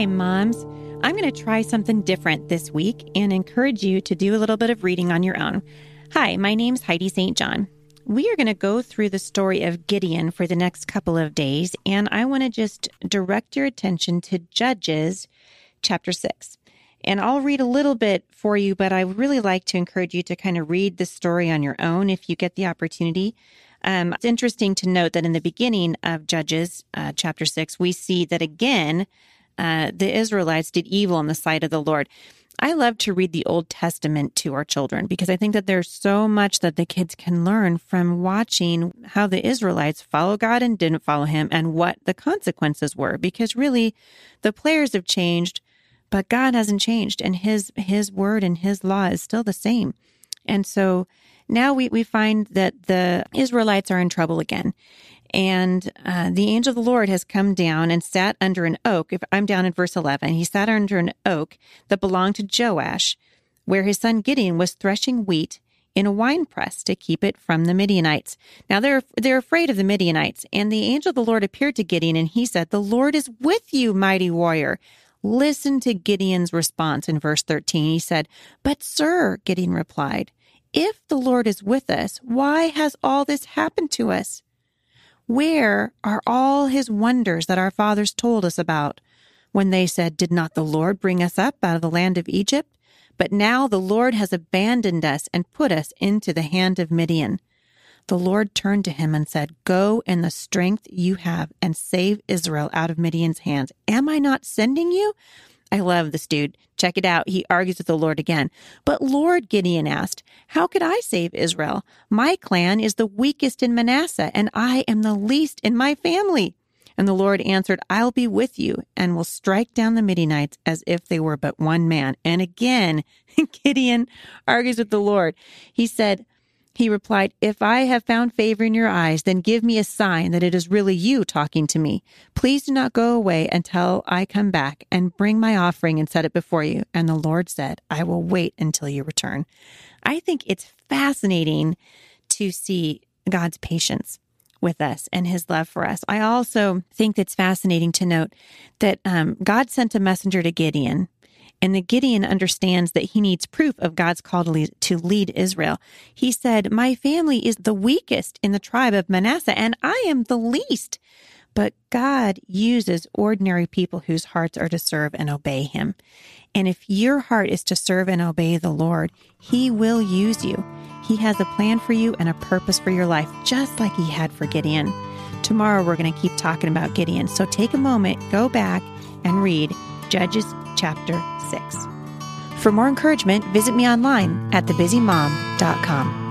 Hi, moms. I'm going to try something different this week and encourage you to do a little bit of reading on your own. Hi, my name's Heidi St. John. We are going to go through the story of Gideon for the next couple of days, and I want to just direct your attention to Judges chapter 6. And I'll read a little bit for you, but I really like to encourage you to kind of read the story on your own if you get the opportunity. Um, it's interesting to note that in the beginning of Judges uh, chapter 6, we see that again, uh, the Israelites did evil in the sight of the Lord. I love to read the Old Testament to our children because I think that there's so much that the kids can learn from watching how the Israelites follow God and didn't follow him and what the consequences were. Because really, the players have changed, but God hasn't changed and his his word and his law is still the same. And so now we, we find that the Israelites are in trouble again. And uh, the angel of the Lord has come down and sat under an oak. If I'm down in verse 11, he sat under an oak that belonged to Joash, where his son Gideon was threshing wheat in a wine press to keep it from the Midianites. Now they're they're afraid of the Midianites, and the angel of the Lord appeared to Gideon, and he said, "The Lord is with you, mighty warrior." Listen to Gideon's response in verse 13. He said, But, sir, Gideon replied, if the Lord is with us, why has all this happened to us? Where are all his wonders that our fathers told us about when they said, Did not the Lord bring us up out of the land of Egypt? But now the Lord has abandoned us and put us into the hand of Midian. The Lord turned to him and said, Go in the strength you have and save Israel out of Midian's hands. Am I not sending you? I love this dude. Check it out. He argues with the Lord again. But Lord, Gideon asked, How could I save Israel? My clan is the weakest in Manasseh, and I am the least in my family. And the Lord answered, I'll be with you and will strike down the Midianites as if they were but one man. And again, Gideon argues with the Lord. He said, he replied, If I have found favor in your eyes, then give me a sign that it is really you talking to me. Please do not go away until I come back and bring my offering and set it before you. And the Lord said, I will wait until you return. I think it's fascinating to see God's patience with us and his love for us. I also think it's fascinating to note that um, God sent a messenger to Gideon and the Gideon understands that he needs proof of God's call to lead, to lead Israel. He said, My family is the weakest in the tribe of Manasseh, and I am the least. But God uses ordinary people whose hearts are to serve and obey him. And if your heart is to serve and obey the Lord, he will use you. He has a plan for you and a purpose for your life, just like he had for Gideon. Tomorrow, we're going to keep talking about Gideon. So take a moment, go back, and read Judges chapter 6. For more encouragement, visit me online at thebusymom.com.